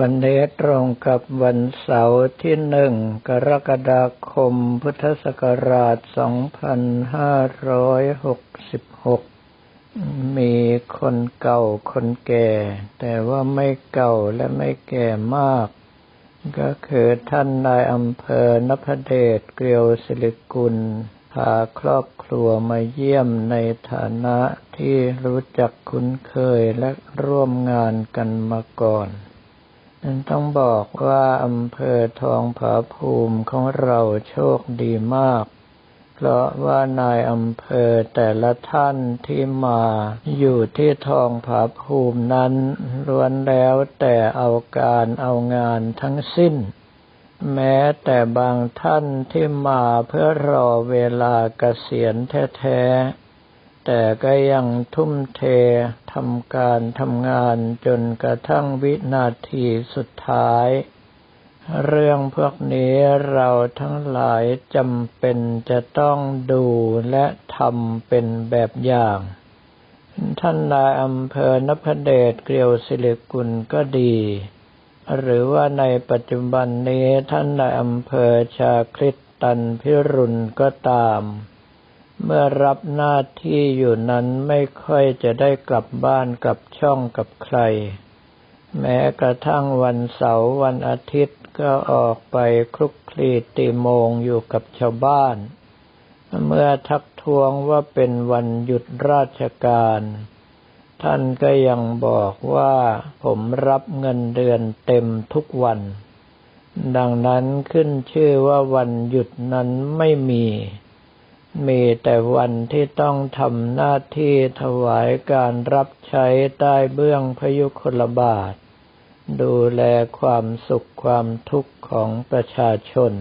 วันนี้ตรงกับวันเสาร์ที่หนึ่งกรกฎาคมพุทธศักราช 2566 มีคนเก่าคนแก่ แต่ว่าไม่เก่าและไม่แก่มาก ก็คือท่านนายอำเภอนพเดชเกลียวศิริกุล พาครอบครัวมาเยี่ยมในฐานะที่รู้จักคุ้นเคยและร่วมงานกันมาก่อน นั้นต้องบอกว่าอำเภอทองผาภูมิของเราโชคดีมาก เพราะว่านายอำเภอแต่ละท่านที่มาอยู่ที่ทองผาภูมินั้นล้วนแล้วแต่เอาการเอางานทั้งสิ้น แม้แต่บางท่านที่มาเพื่อรอเวลาเกษียณแท้ๆ แต่ก็ยังทุ่มเททำการทำงานจนกระทั่งวินาทีสุดท้าย เรื่องพวกนี้เราทั้งหลายจำเป็นจะต้องดูและทำเป็นแบบอย่าง ท่านนายอำเภอนพเดชเกลียวศิริกุลก็ดี หรือว่าในปัจจุบันนี้ท่านนายอำเภอชาคริตตันพิรุณก็ตาม เมื่อรับหน้าที่อยู่นั้นไม่ค่อยจะได้กลับบ้านกลับช่องกับใคร แม้กระทั่งวันเสาร์วันอาทิตย์ก็ออกไปคลุกคลีตีโมงอยู่กับชาวบ้าน เมื่อทักท้วงว่าเป็นวันหยุดราชการ ท่านก็ยังบอกว่าผมรับเงินเดือนเต็มทุกวัน ดังนั้นขึ้นชื่อว่าวันหยุดนั้นไม่มี มีแต่วันที่ต้องทำหน้าที่ถวายการรับใช้ใต้เบื้องพยุคลบาท ดูแลความสุขความทุกข์ของประชาชน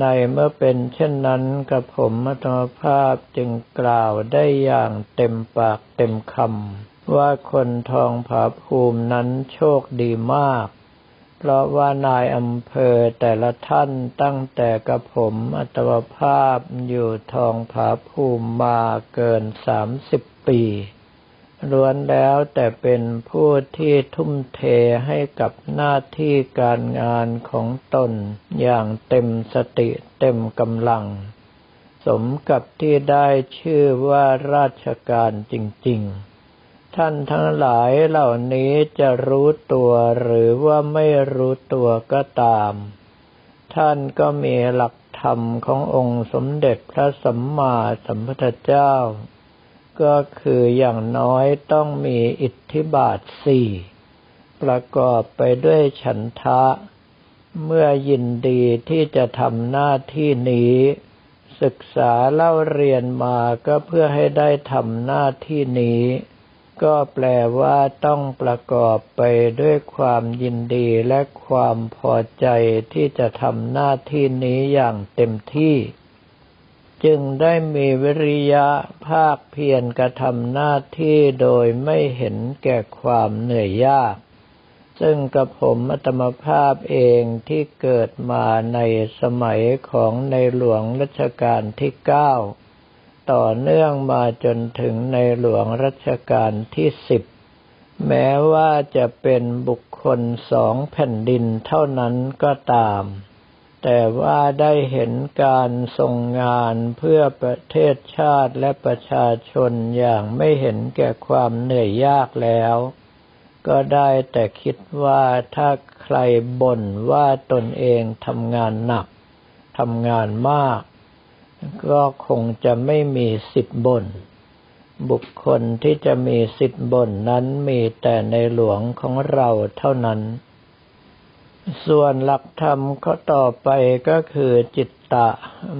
ในเมื่อเป็นเช่นนั้นกับผมมัตมภาพจึงกล่าวได้อย่างเต็มปากเต็มคำว่าคนทองผาภูมินั้นโชคดีมาก เพราะว่านายอำเภอแต่ละท่านตั้งแต่กับผมอัตวภาพอยู่ทองผาภูมิมาเกินสามสิบปีล้วนแล้วแต่เป็นผู้ที่ทุ่มเทให้กับหน้าที่การงานของตนอย่างเต็มสติเต็มกำลัง สมกับที่ได้ชื่อว่าราชการจริง ๆ ท่านทั้งหลายเหล่านี้จะรู้ตัวหรือว่าไม่รู้ตัวก็ตาม ท่านก็มีหลักธรรมขององค์สมเด็จพระสัมมาสัมพุทธเจ้า ก็คืออย่างน้อยต้องมีอิทธิบาทสี่ประกอบไปด้วยฉันทะ เมื่อยินดีที่จะทำหน้าที่นี้ ศึกษาเล่าเรียนมาก็เพื่อให้ได้ทำหน้าที่นี้ ก็แปลว่าต้องประกอบไปด้วยความยินดีและความพอใจที่จะทำหน้าที่นี้อย่างเต็มที่ จึงได้มีวิริยะภาคเพียรกระทำหน้าที่โดยไม่เห็นแก่ความเหนื่อยยาก ซึ่งกระผมอัตมภาพเองที่เกิดมาในสมัยของในหลวงรัชกาลที่เก้า ต่อเนื่องมาจนถึงในหลวงรัชกาลที่สิบแม้ว่าจะเป็นบุคคลสองแผ่นดินเท่านั้นก็ตาม แต่ว่าได้เห็นการทรงงานเพื่อประเทศชาติและประชาชนอย่างไม่เห็นแก่ความเหนื่อยยากแล้ว ก็ได้แต่คิดว่าถ้าใครบ่นว่าตนเองทำงานหนักทำงานมาก ก็คงจะไม่มีสิทธิ์บ่นบุคคลที่จะมีสิทธิบนนั้นมีแต่ในหลวงของเราเท่านั้น ส่วนหลักธรรมข้อต่อไปก็คือจิตตะ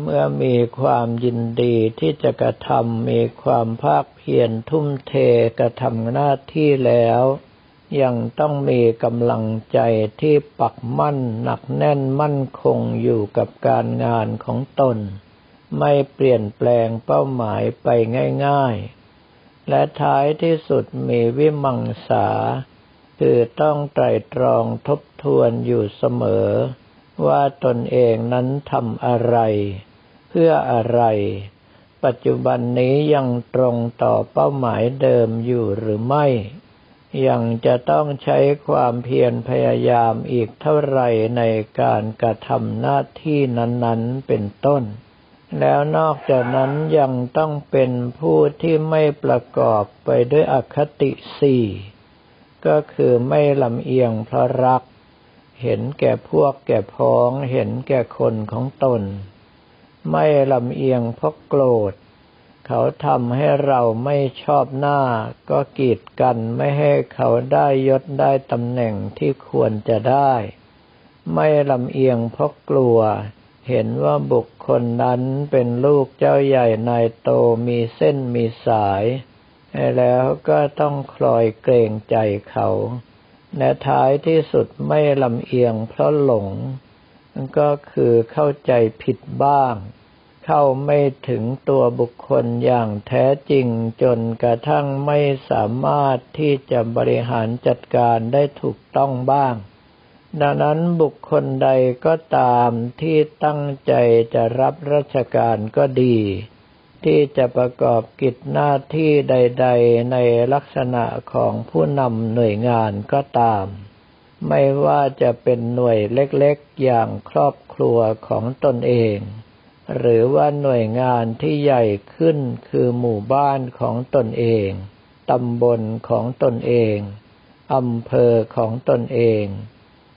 เมื่อมีความยินดีที่จะกระทำมีความภาคเพียรทุ่มเทกระทำหน้าที่แล้ว ยังต้องมีกำลังใจที่ปักมั่นหนักแน่นมั่นคงอยู่กับการงานของตน ไม่เปลี่ยนแปลงเป้าหมายไปง่ายๆ และท้ายที่สุดมีวิมังสา คือต้องไตรตรองทบทวนอยู่เสมอ ว่าตนเองนั้นทำอะไร เพื่ออะไร ปัจจุบันนี้ยังตรงต่อเป้าหมายเดิมอยู่หรือไม่ ยังจะต้องใช้ความเพียรพยายามอีกเท่าไหร่ในการกระทำหน้าที่นั้นๆเป็นต้น แล้วนอกจากนั้นยังต้องเป็นผู้ที่ไม่ประกอบไปด้วยอคติสี่ก็คือไม่ลำเอียงเพราะรัก เห็นแก่พวกแก่พ้อง เห็นแก่คนของตน ไม่ลำเอียงเพราะโกรธ เขาทำให้เราไม่ชอบหน้า ก็กีดกันไม่ให้เขาได้ยศได้ตำแหน่งที่ควรจะได้ ไม่ลำเอียงเพราะกลัว เห็นว่าบุคคลนั้นเป็นลูกเจ้าใหญ่นายโตมีเส้นมีสาย แล้วก็ต้องคลอยเกรงใจเขาและท้ายที่สุดไม่ลำเอียงเพราะหลง ก็คือเข้าใจผิดบ้าง เข้าไม่ถึงตัวบุคคลอย่างแท้จริงจนกระทั่งไม่สามารถที่จะบริหารจัดการได้ถูกต้องบ้าง ดังนั้นบุคคลใดก็ตามที่ตั้งใจจะรับราชการก็ดี ที่จะประกอบกิจหน้าที่ใด ๆ ในลักษณะของผู้นำหน่วยงานก็ตาม ไม่ว่าจะเป็นหน่วยเล็กๆอย่างครอบครัวของตนเอง หรือว่าหน่วยงานที่ใหญ่ขึ้นคือหมู่บ้านของตนเองตำบลของตนเองอำเภอของตนเอง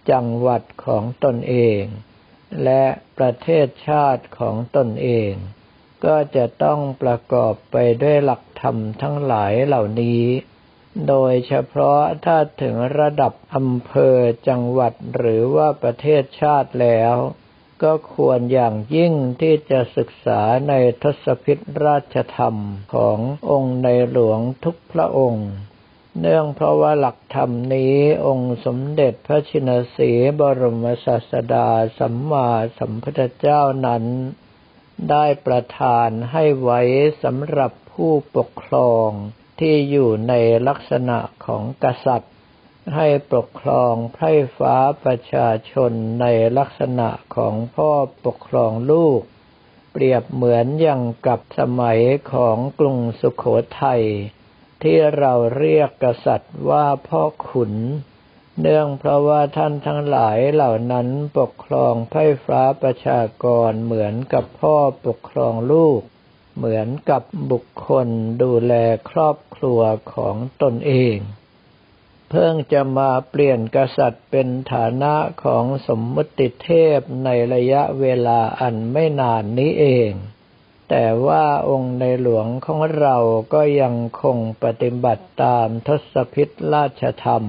จังหวัดของตนเอง และประเทศชาติของตนเอง ก็จะต้องประกอบไปด้วยหลักธรรมทั้งหลายเหล่านี้ โดยเฉพาะถ้าถึงระดับอำเภอจังหวัดหรือว่าประเทศชาติแล้ว ก็ควรอย่างยิ่งที่จะศึกษาในทศพิธราชธรรมขององค์ในหลวงทุกพระองค์ เนื่องเพราะว่าหลักธรรมนี้องค์สมเด็จพระชินสีบรมศาสดาสัมมาสัมพุทธเจ้านั้น ได้ประทานให้ไว้สำหรับผู้ปกครองที่อยู่ในลักษณะของกษัตริย์ ให้ปกครองไพร่ฟ้าประชาชนในลักษณะของพ่อปกครองลูก เปรียบเหมือนอย่างกับสมัยของกรุงสุขโขทัย ที่เราเรียกกษัตริย์ว่าพ่อขุน เนื่องเพราะว่าท่านทั้งหลายเหล่านั้นปกครองไพร่ฟ้าประชากรเหมือนกับพ่อปกครองลูก เหมือนกับบุคคลดูแลครอบครัวของตนเอง เพิ่งจะมาเปลี่ยนกษัตริย์เป็นฐานะของสมมติเทพในระยะเวลาอันไม่นานนี้เอง แต่ว่าองค์ในหลวงของเราก็ยังคงปฏิบัติตามทศพิธราชธรรม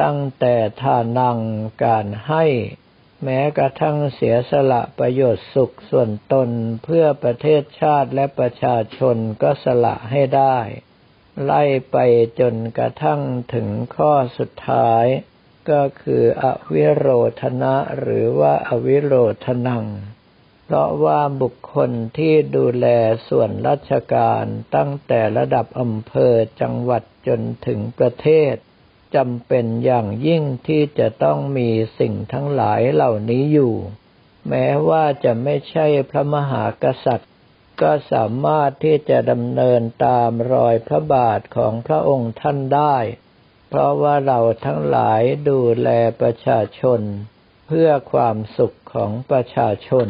ตั้งแต่ทานังการให้ แม้กระทั่งเสียสละประโยชน์สุขส่วนตนเพื่อประเทศชาติและประชาชนก็สละให้ได้ ไล่ไปจนกระทั่งถึงข้อสุดท้าย ก็คืออวิโรธนะหรือว่าอวิโรธนัง เพราะว่าบุคคลที่ดูแลส่วนราชการตั้งแต่ระดับอำเภอจังหวัดจนถึงประเทศจำเป็นอย่างยิ่งที่จะต้องมีสิ่งทั้งหลายเหล่านี้อยู่ แม้ว่าจะไม่ใช่พระมหากษัตริย์ ก็สามารถที่จะดำเนินตามรอยพระบาทของพระองค์ท่านได้ เพราะว่าเราทั้งหลายดูแลประชาชน เพื่อความสุขของประชาชน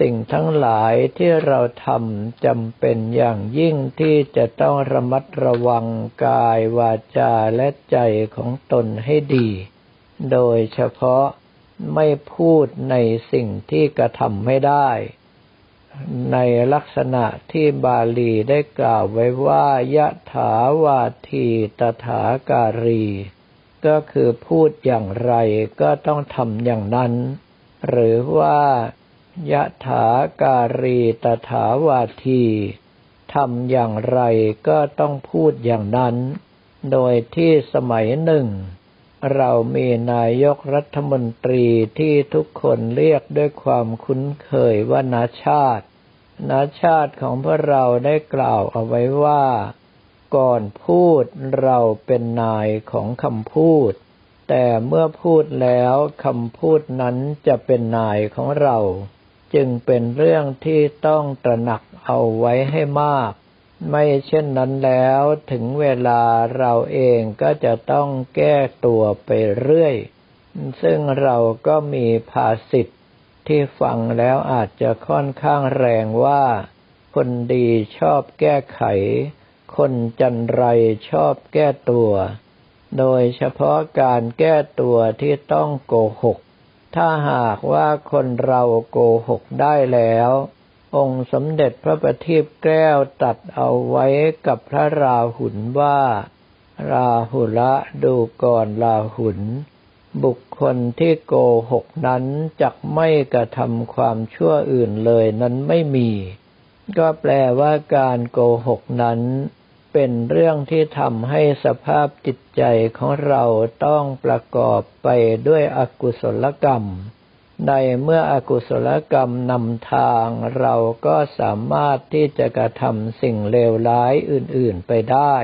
สิ่งทั้งหลายที่เราทำจำเป็นอย่างยิ่งที่จะต้องระมัดระวังกายวาจาและใจของตนให้ดี โดยเฉพาะไม่พูดในสิ่งที่กระทำไม่ได้ ในลักษณะที่บาลีได้กล่าวไว้ว่ายะถาวาทีตถาการี ก็คือพูดอย่างไรก็ต้องทำอย่างนั้น หรือว่า ยะถาการีตถาวาทีทำอย่างไรก็ต้องพูดอย่างนั้น โดยที่สมัยหนึ่ง เรามีนายกรัฐมนตรีที่ทุกคนเรียกด้วยความคุ้นเคยว่านาชาติ นาชาติของพวกเราได้กล่าวเอาไว้ว่า ก่อนพูดเราเป็นนายของคำพูด แต่เมื่อพูดแล้วคำพูดนั้นจะเป็นนายของเรา จึงเป็นเรื่องที่ต้องตระหนักเอาไว้ให้มาก ไม่เช่นนั้นแล้วถึงเวลาเราเองก็จะต้องแก้ตัวไปเรื่อย ซึ่งเราก็มีภาษิตที่ฟังแล้วอาจจะค่อนข้างแรงว่า คนดีชอบแก้ไข คนจันไรชอบแก้ตัว โดยเฉพาะการแก้ตัวที่ต้องโกหก ถ้าหากว่าคนเราโกหกได้แล้ว องค์สมเด็จพระประทีปแก้วตัดเอาไว้กับพระราหุลว่า ราหุละดูก่อนราหุลบุคคลที่โกหกนั้นจักไม่กระทำความชั่วอื่นเลยนั้นไม่มี ก็แปลว่าการโกหกนั้น เป็นเรื่องที่ทำให้สภาพจิตใจของเราต้องประกอบไปด้วยอกุศลกรรม ในเมื่ออกุศลกรรมนำทางเราก็สามารถที่จะกระทำสิ่งเลวร้ายอื่นๆไปได้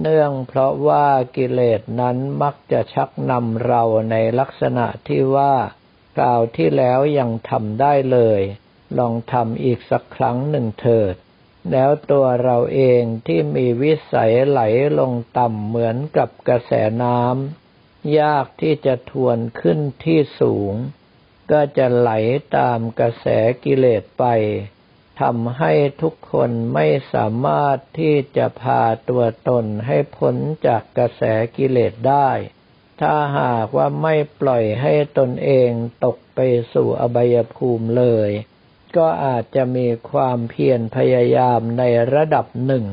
เนื่องเพราะว่ากิเลสนั้นมักจะชักนำเราในลักษณะที่ว่าคราวที่แล้วยังทำได้เลย ลองทำอีกสักครั้งหนึ่งเถิด แล้วตัวเราเองที่มีวิสัยไหลลงต่ำเหมือนกับกระแสน้ำยากที่จะทวนขึ้นที่สูง ก็จะไหลตามกระแสกิเลสไปทำให้ทุกคนไม่สามารถที่จะพาตัวตนให้พ้นจากกระแสกิเลสได้ ถ้าหากว่าไม่ปล่อยให้ตนเองตกไปสู่อบายภูมิเลย ก็อาจจะมีความเพียรพยายามในระดับหนึ่ง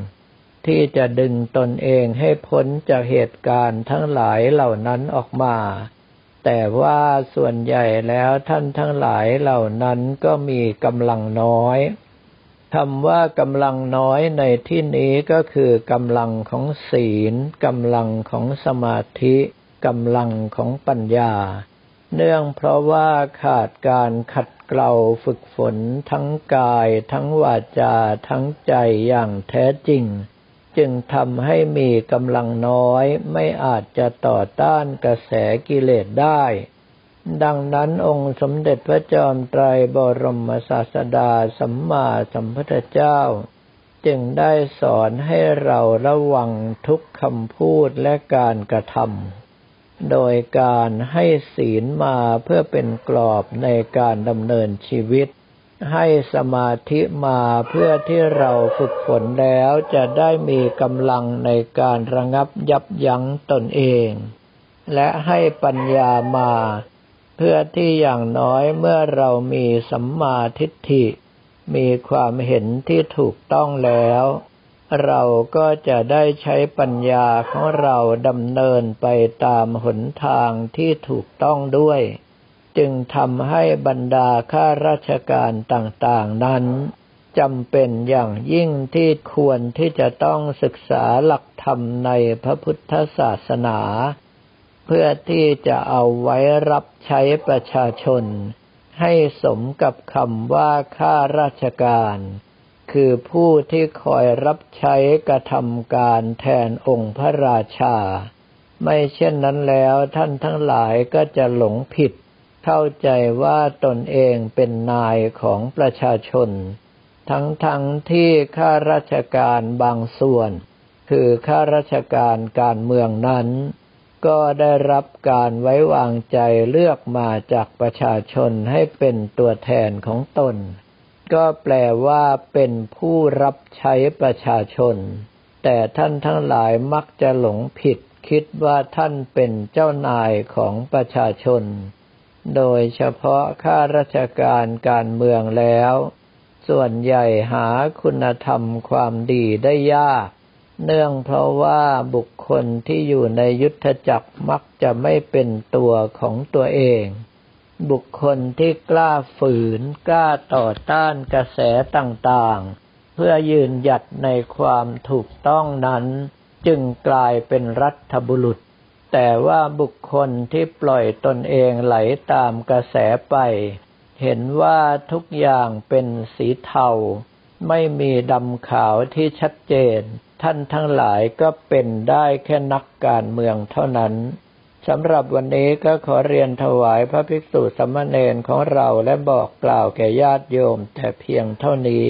ที่จะดึงตนเองให้พ้นจากเหตุการณ์ทั้งหลายเหล่านั้นออกมา แต่ว่าส่วนใหญ่แล้วท่านทั้งหลายเหล่านั้นก็มีกำลังน้อยคำว่ากำลังน้อยในที่นี้ก็คือกำลังของศีลกำลังของสมาธิกำลังของปัญญา เนื่องเพราะว่าขาดการขัดเกลาฝึกฝนทั้งกาย ทั้งวาจา ทั้งใจอย่างแท้จริง จึงทำให้มีกำลังน้อยไม่อาจจะต่อต้านกระแสกิเลสได้ ดังนั้นองค์สมเด็จพระจอมไตรบรมศาสดาสัมมาสัมพุทธเจ้า จึงได้สอนให้เราระวังทุกคำพูดและการกระทำ โดยการให้ศีลมาเพื่อเป็นกรอบในการดำเนินชีวิต ให้สมาธิมาเพื่อที่เราฝึกฝนแล้วจะได้มีกำลังในการระงับยับยั้งตนเอง และให้ปัญญามา เพื่อที่อย่างน้อยเมื่อเรามีสัมมาทิฏฐิ มีความเห็นที่ถูกต้องแล้ว เราก็จะได้ใช้ปัญญาของเราดำเนินไปตามหนทางที่ถูกต้องด้วย จึงทำให้บรรดาข้าราชการต่างๆนั้นจำเป็นอย่างยิ่งที่ควรที่จะต้องศึกษาหลักธรรมในพระพุทธศาสนา เพื่อที่จะเอาไว้รับใช้ประชาชน ให้สมกับคำว่าข้าราชการ คือผู้ที่คอยรับใช้กระทำการแทนองค์พระราชา ไม่เช่นนั้นแล้วท่านทั้งหลายก็จะหลงผิด เข้าใจว่าตนเองเป็นนายของประชาชน ทั้งๆทที่ข้าราชการบางส่วน คือข้าราชการการเมืองนั้น ก็ได้รับการไว้วางใจเลือกมาจากประชาชนให้เป็นตัวแทนของตน ก็แปลว่าเป็นผู้รับใช้ประชาชน แต่ท่านทั้งหลายมักจะหลงผิด คิดว่าท่านเป็นเจ้านายของประชาชน โดยเฉพาะข้าราชการการเมืองแล้ว ส่วนใหญ่หาคุณธรรมความดีได้ยาก เนื่องเพราะว่าบุคคลที่อยู่ในยุทธจักรมักจะไม่เป็นตัวของตัวเอง บุคคลที่กล้าฝืน กล้าต่อต้านกระแสต่างๆ เพื่อยืนหยัดในความถูกต้องนั้น จึงกลายเป็นรัฐบุรุษ แต่ว่าบุคคลที่ปล่อยตนเองไหลตามกระแสไป เห็นว่าทุกอย่างเป็นสีเทา ไม่มีดำขาวที่ชัดเจน ท่านทั้งหลายก็เป็นได้แค่นักการเมืองเท่านั้น สำหรับวันนี้ก็ขอเรียนถวายพระภิกษุสมณเณรของเราและบอกกล่าวแก่ญาติโยมแต่เพียงเท่านี้